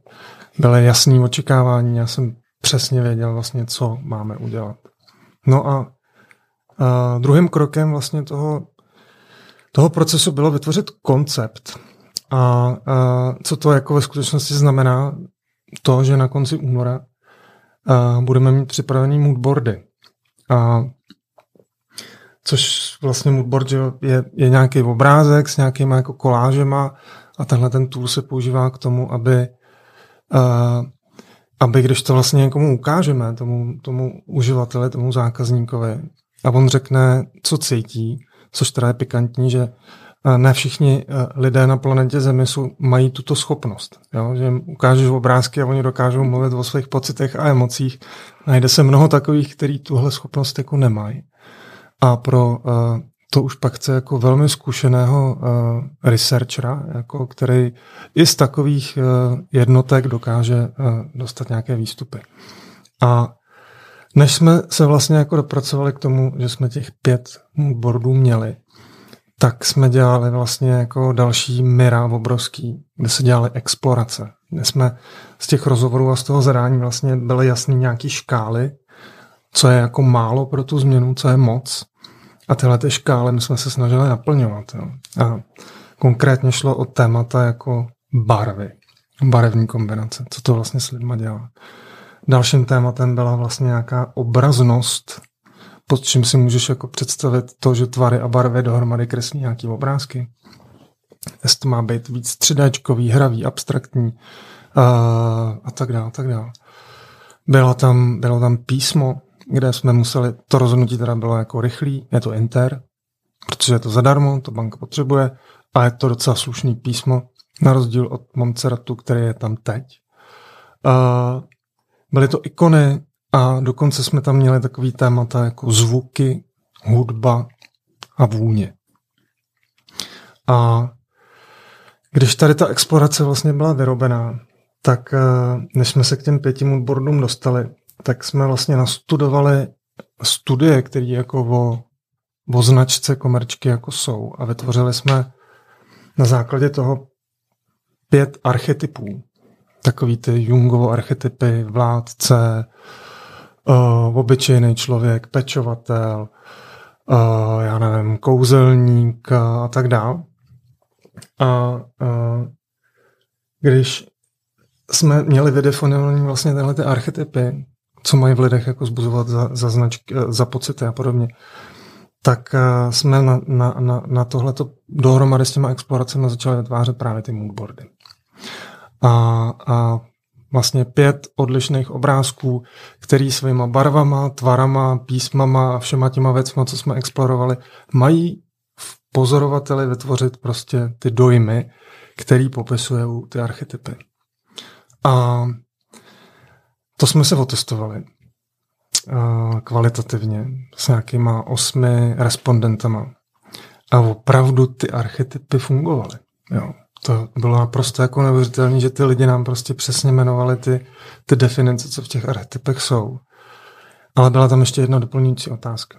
Byly jasné očekávání, já jsem přesně věděl vlastně, co máme udělat. No a, a druhým krokem vlastně toho toho procesu bylo vytvořit koncept. A, a co to jako ve skutečnosti znamená? To, že na konci února a, budeme mít připravený moodboardy. A což vlastně moodboard je, je nějaký obrázek s nějakýma jako kolážema a tenhle ten tool se používá k tomu, aby uh, aby když to vlastně někomu ukážeme, tomu, tomu uživateli, tomu zákazníkovi, a on řekne, co cítí, což teda je pikantní, že eh, ne všichni eh, lidé na planetě Zemi jsou, mají tuto schopnost. Jo? Že jim ukážeš obrázky a oni dokážou mluvit o svých pocitech a emocích. Najde se mnoho takových, kteří tuhle schopnost jako nemají. A pro uh, to už pak chce jako velmi zkušeného uh, researchera, jako který i z takových uh, jednotek dokáže uh, dostat nějaké výstupy. A než jsme se vlastně jako dopracovali k tomu, že jsme těch pět boardů měli, tak jsme dělali vlastně jako další myra obrovský, kde se dělali explorace. Kde jsme z těch rozhovorů a z toho zadání vlastně byly jasný nějaký škály, co je jako málo pro tu změnu, co je moc. A tyhle ty škály my jsme se snažili naplňovat. Jo. A konkrétně šlo o témata jako barvy, barevní kombinace, co to vlastně s lidma dělá. Dalším tématem byla vlastně nějaká obraznost, pod čím si můžeš jako představit to, že tvary a barvy dohromady kreslí nějaký obrázky. To má být víc 3 hravý, abstraktní a, a tak dále, tak dále. Bylo tam, bylo tam písmo, kde jsme museli, to rozhodnutí teda bylo jako rychlý, je to Inter, protože je to zadarmo, to banka potřebuje a je to docela slušný písmo, na rozdíl od Montserratu, který je tam teď. Uh, byly to ikony a dokonce jsme tam měli takový témata jako zvuky, hudba a vůně. A když tady ta explorace vlastně byla vyrobená, tak než jsme se k těm pěti moodboardům dostali, tak jsme vlastně nastudovali studie, které jako o, o značce komerčky jako jsou a vytvořili jsme na základě toho pět archetypů. Takový ty Jungovo archetypy, vládce, uh, obyčejný člověk, pečovatel, uh, já nevím, kouzelník a tak dále. A uh, když jsme měli vydefinované vlastně tyhle ty archetypy, co mají v lidech jako zbuzovat za, za, značky, za pocity a podobně, tak jsme na, na, na, na tohleto dohromady s těma exploracemi začali vytvářet právě ty moodboardy. A, a vlastně pět odlišných obrázků, který svýma barvama, tvarama, písmama a všema těma věcma, co jsme explorovali, mají v pozorovateli vytvořit prostě ty dojmy, který popisují ty archetypy. A to jsme se otestovali kvalitativně s nějakýma osmi respondentama. A opravdu ty archetypy fungovaly. Jo. To bylo naprosto jako neuvěřitelné, že ty lidi nám prostě přesně jmenovali ty, ty definice, co v těch archetypech jsou. Ale byla tam ještě jedna doplňující otázka.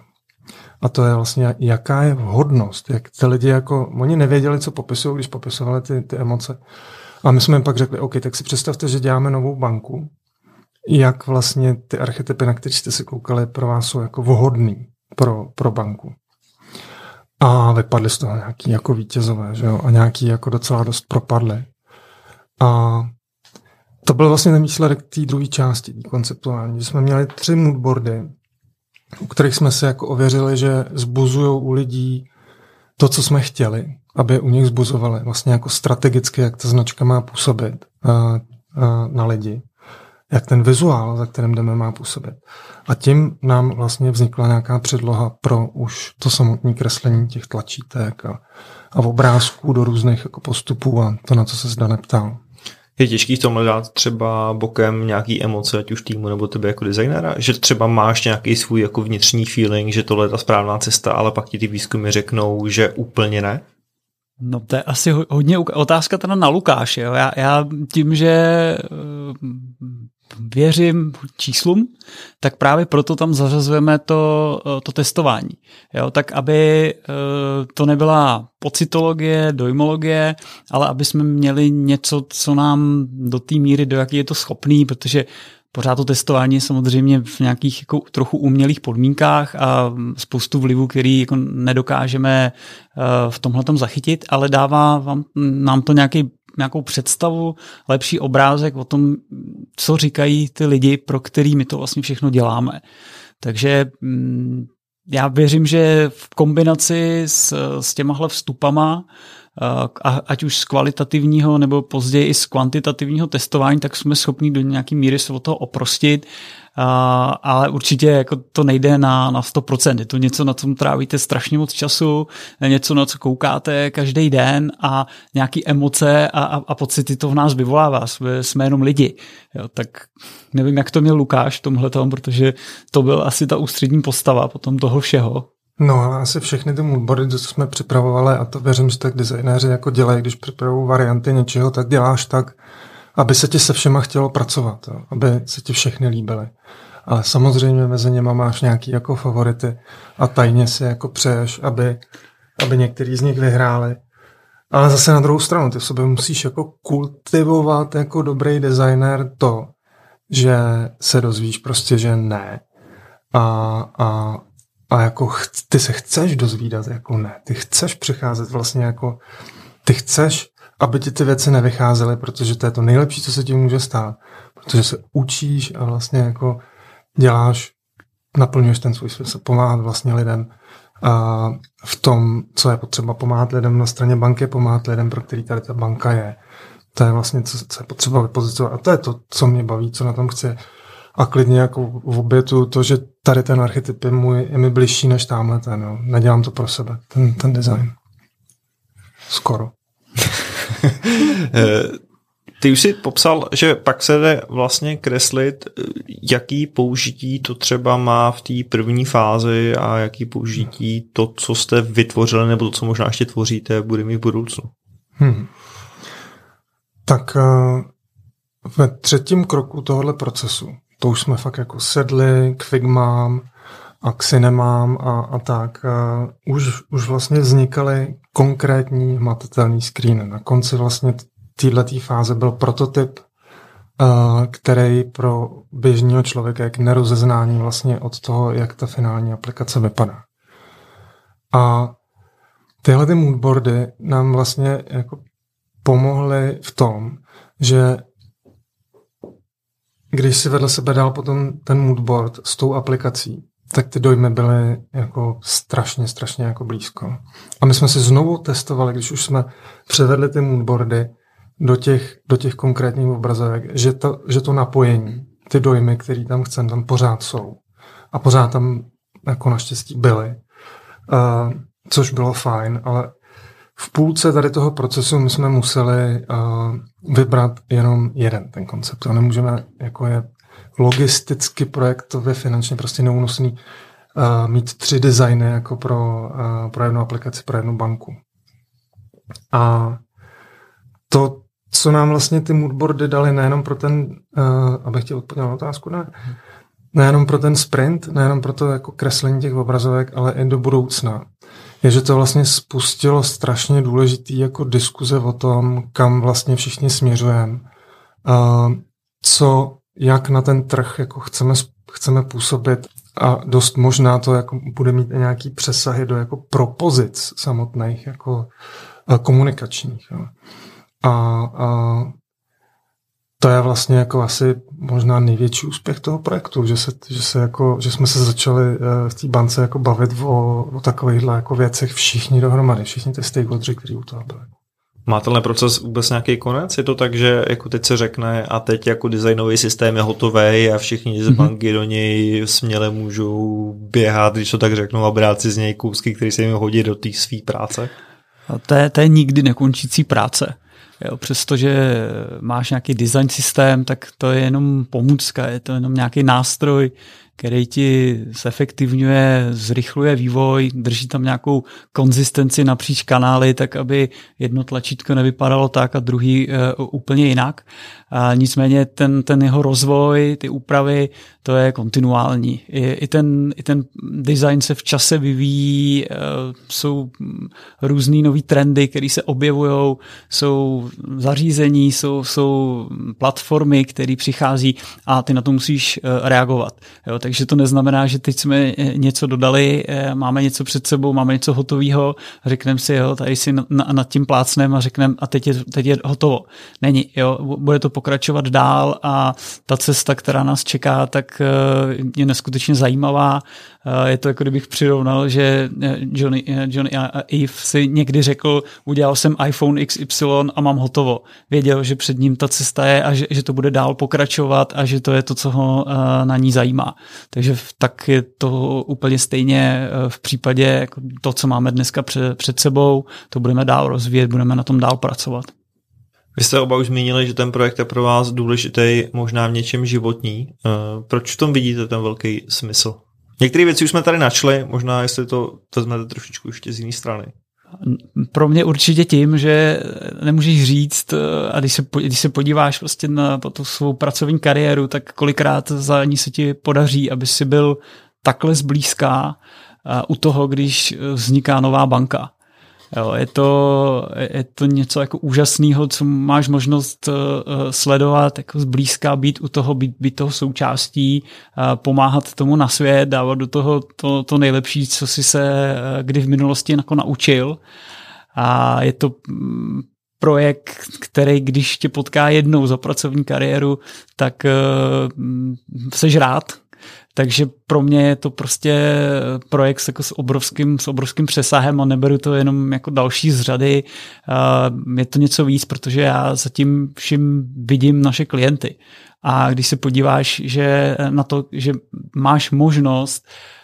A to je vlastně, jaká je vhodnost, jak ty lidi jako, oni nevěděli, co popisují, když popisovali ty, ty emoce. A my jsme jim pak řekli, OK, tak si představte, že děláme novou banku jak vlastně ty archetypy, na které jste se koukali, pro vás jsou jako vhodný pro, pro banku. A vypadly z toho nějaký jako vítězové, že jo? A nějaký jako docela dost propadly. A to byl vlastně ten výsledek té druhé části, konceptuální, že jsme měli tři moodboardy, u kterých jsme se jako ověřili, že zbuzují u lidí to, co jsme chtěli, aby u nich zbuzovali. Vlastně jako strategicky, jak ta značka má působit a, a, na lidi jak ten vizuál, za kterým jdeme, má působit. A tím nám vlastně vznikla nějaká předloha pro už to samotné kreslení těch tlačítek a, a obrázků do různých jako postupů a to, na co se zda neptal. Je těžký v tom dát třeba bokem nějaký emoce, ať už týmu nebo tebe jako designera, že třeba máš nějaký svůj jako vnitřní feeling, že tohle je ta správná cesta, ale pak ti ty výzkumy řeknou, že úplně ne? No to je asi hodně otázka teda na Lukáše. Jo. Já, já tím, že věřím číslům, tak právě proto tam zařazujeme to, eh, to testování. Jo, tak aby eh, to nebyla pocitologie, dojmologie, ale aby jsme měli něco, co nám do té míry, do jaký je to schopný, protože pořád to testování je samozřejmě v nějakých jako trochu umělých podmínkách a spoustu vlivů, který jako nedokážeme eh, v tomhle zachytit, ale dává vám, nám to nějaký nějakou představu, lepší obrázek o tom, co říkají ty lidi, pro který my to vlastně všechno děláme. Takže mm, já věřím, že v kombinaci s, s těmahle vstupama ať už z kvalitativního nebo později i z kvantitativního testování, tak jsme schopni do nějaké míry se od toho oprostit, ale určitě jako to nejde na, na 100%. Je to něco, na co trávíte strašně moc času, něco, na co koukáte každý den a nějaké emoce a, a, a pocity to v nás vyvolává. Jsme, jsme jenom lidi. Jo, tak nevím, jak to měl Lukáš v tomhle tom, protože to byl asi ta ústřední postava potom toho všeho. No ale asi všechny ty moodboardy, co jsme připravovali, a to věřím, že tak designéři jako dělají, když připravují varianty něčeho, tak děláš tak, aby se ti se všema chtělo pracovat, jo? aby se ti všechny líbily. Ale samozřejmě mezi něma máš nějaký jako favority a tajně si jako přeješ, aby, aby některý z nich vyhráli. Ale zase na druhou stranu, ty v sobě musíš jako kultivovat jako dobrý designer to, že se dozvíš prostě, že ne. A, a a jako ty se chceš dozvídat, jako ne. Ty chceš přicházet vlastně jako, ty chceš, aby ti ty věci nevycházely, protože to je to nejlepší, co se ti může stát. Protože se učíš a vlastně jako děláš, naplňuješ ten svůj smysl, pomáhat vlastně lidem a v tom, co je potřeba pomáhat lidem na straně banky, pomáhat lidem, pro který tady ta banka je. To je vlastně, co, co je potřeba vypozicovat. A to je to, co mě baví, co na tom chci a klidně jako v obětu to, že tady ten archetyp je, můj, je mi bližší než tamhle ten. Jo. Nedělám to pro sebe, ten, ten design. Skoro. Eh, ty už si popsal, že pak se jde vlastně kreslit, jaký použití to třeba má v té první fázi a jaký použití to, co jste vytvořili, nebo to, co možná ještě tvoříte, bude mít v budoucnu. Hmm. Tak uh, ve třetím kroku tohohle procesu to už jsme fakt jako sedli k Figmám a k Cinemám a, a tak. A už, už vlastně vznikaly konkrétní hmatatelný screen. Na konci vlastně této fáze byl prototyp, který pro běžného člověka je k nerozeznání vlastně od toho, jak ta finální aplikace vypadá. A tyhle ty moodboardy nám vlastně jako pomohly v tom, že když si vedle sebe dal potom ten moodboard s tou aplikací, tak ty dojmy byly jako strašně, strašně jako blízko. A my jsme si znovu testovali, když už jsme převedli ty moodboardy do těch, do těch konkrétních obrazovek, že to, že to napojení, ty dojmy, které tam chceme, tam pořád jsou. A pořád tam jako naštěstí byly. Uh, což bylo fajn, ale v půlce tady toho procesu my jsme museli uh, vybrat jenom jeden ten koncept. To nemůžeme, jako je logisticky projektově finančně prostě neúnosný uh, mít tři designy jako pro, uh, pro jednu aplikaci, pro jednu banku. A to, co nám vlastně ty moodboardy dali nejenom pro ten, uh, abych chtěl odpovědět na otázku, ne, nejenom pro ten sprint, nejenom pro to jako kreslení těch obrazovek, ale i do budoucna je, že to vlastně spustilo strašně důležitý jako diskuze o tom, kam vlastně všichni směřujeme. Co, jak na ten trh jako chceme, chceme působit a dost možná to jako bude mít nějaký přesahy do jako propozic samotných jako komunikačních. A, a to je vlastně jako asi možná největší úspěch toho projektu, že, se, že, se jako, že jsme se začali eh, v té bance jako bavit o, o takovýchhle jako věcech všichni dohromady, všichni ty stakeholders, kteří u toho byli. Má tenhle proces vůbec nějaký konec? Je to tak, že jako teď se řekne a teď jako designový systém je hotový a všichni z mhm. banky do něj směle můžou běhat, když to tak řeknu, a brát si z něj kousky, které se jim hodí do té své práce? A to, je, to je nikdy nekončící práce. Jo, přestože máš nějaký design systém, tak to je jenom pomůcka, je to jenom nějaký nástroj, který ti zefektivňuje, zrychluje vývoj, drží tam nějakou konzistenci napříč kanály, tak aby jedno tlačítko nevypadalo tak a druhý uh, úplně jinak. A nicméně ten, ten jeho rozvoj, ty úpravy, to je kontinuální. I, i, ten, I ten design se v čase vyvíjí, uh, jsou různý nový trendy, které se objevují, jsou zařízení, jsou, jsou platformy, které přichází a ty na to musíš uh, reagovat. Jo, takže to neznamená, že teď jsme něco dodali, máme něco před sebou, máme něco hotového, řekneme si, jo, tady si nad tím plácnem a řekneme, a teď je, teď je hotovo. Není, jo, bude to pokračovat dál a ta cesta, která nás čeká, tak je neskutečně zajímavá. Je to jako kdybych přirovnal, že Johnny, Johnny a Eve si někdy řekl, udělal jsem iPhone XY a mám hotovo. Věděl, že před ním ta cesta je a že, že to bude dál pokračovat a že to je to, co ho na ní zajímá. Takže tak je to úplně stejně v případě jako to, co máme dneska před, před sebou, to budeme dál rozvíjet, budeme na tom dál pracovat. Vy jste oba už zmínili, že ten projekt je pro vás důležitý, možná v něčem životní. Proč v tom vidíte ten velký smysl? Některé věci už jsme tady načli, možná jestli to vezmete trošičku ještě z jiné strany. Pro mě určitě tím, že nemůžeš říct, a když se, když se podíváš prostě na tu svou pracovní kariéru, tak kolikrát za ní se ti podaří, aby si byl takhle zblízká u toho, když vzniká nová banka. Jo, je, to, je to něco jako úžasného, co máš možnost uh, sledovat jako zblízka, být u toho, být, být toho součástí, uh, pomáhat tomu na svět, dávat do toho to, to nejlepší, co si se uh, kdy v minulosti jako naučil. A je to um, projekt, který když tě potká jednou za pracovní kariéru, tak uh, seš rád, takže pro mě je to prostě projekt jako s obrovským, s obrovským přesahem a neberu to jenom jako další z řady. Je to něco víc, protože já zatím vším vidím naše klienty. A když se podíváš že na to, že máš možnost Eh,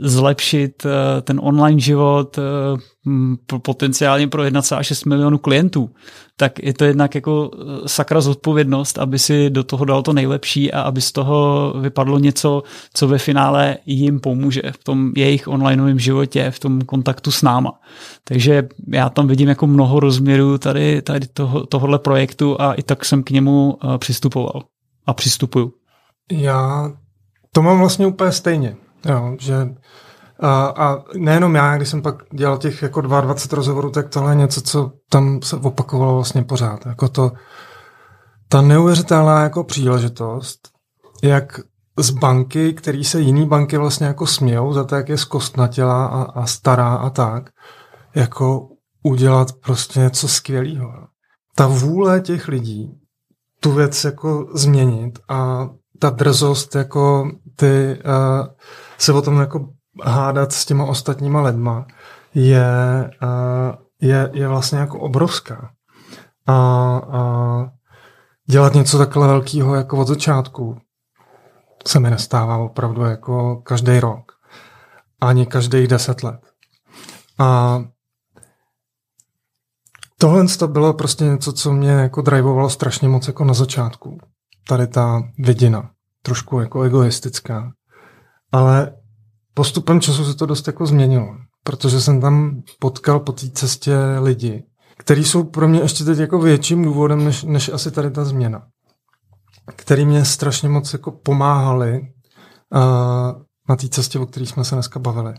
zlepšit eh, ten online život eh, potenciálně pro 1,6 milionů klientů, tak je to jednak jako sakra zodpovědnost, aby si do toho dal to nejlepší a aby z toho vypadlo něco, co ve finále jim pomůže v tom jejich onlineovém životě, v tom kontaktu s náma. Takže já tam vidím jako mnoho rozměrů tady, tady toho, tohohle projektu a i tak jsem k němu přistupoval a přistupuju. Já to mám vlastně úplně stejně. Jo, že a, a nejenom já, když jsem pak dělal těch jako 22 rozhovorů, tak tohle je něco, co tam se opakovalo vlastně pořád. Jako to, ta neuvěřitelná jako příležitost, jak z banky, který se jiný banky vlastně jako smějou za to, jak je zkostnatělá a, a stará a tak, jako udělat prostě něco skvělého. Ta vůle těch lidí tu věc jako změnit a ta drzost jako ty uh, se o tom jako hádat s těma ostatníma lidma je, je, je vlastně jako obrovská. A, a dělat něco takhle velkého jako od začátku se mi nestává opravdu jako každý rok. Ani každých deset let. A tohle to bylo prostě něco, co mě jako drivovalo strašně moc jako na začátku. Tady ta vidina, trošku jako egoistická. Ale postupem času se to dost jako změnilo, protože jsem tam potkal po té cestě lidi, kteří jsou pro mě ještě teď jako větším důvodem, než, než asi tady ta změna. Který mě strašně moc jako pomáhali uh, na té cestě, o které jsme se dneska bavili.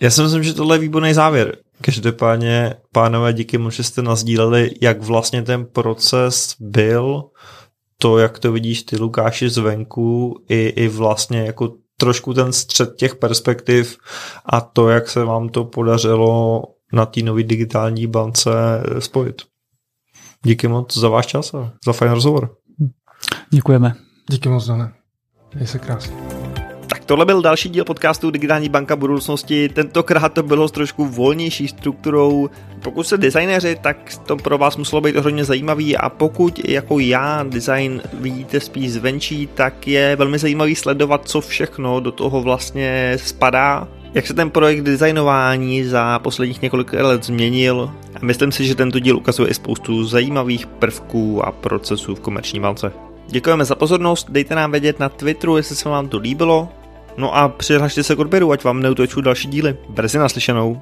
Já si myslím, že tohle je výborný závěr. Každopádně, pánové, díky moc, že jste nazdíleli, jak vlastně ten proces byl, to, jak to vidíš ty, Lukáši, zvenku, i, i vlastně jako trošku ten střed těch perspektiv a to, jak se vám to podařilo na té nové digitální bance spojit. Díky moc za váš čas a za fajn rozhovor. Děkujeme. Díky moc, Dane. Měj se krásně. Tohle byl další díl podcastu Digitální banka budoucnosti. Tentokrát to bylo s trošku volnější strukturou. Pokud jste designéři, tak to pro vás muselo být hodně zajímavý a pokud jako já design vidíte spíš zvenčí, tak je velmi zajímavý sledovat, co všechno do toho vlastně spadá jak se ten projekt designování za posledních několik let změnil a myslím si, že tento díl ukazuje i spoustu zajímavých prvků a procesů v komerční bance. Děkujeme za pozornost, dejte nám vědět na Twitteru, jestli se vám to líbilo, No a přihlašte se k odběru, ať vám neutočou další díly. Brzy naslyšenou.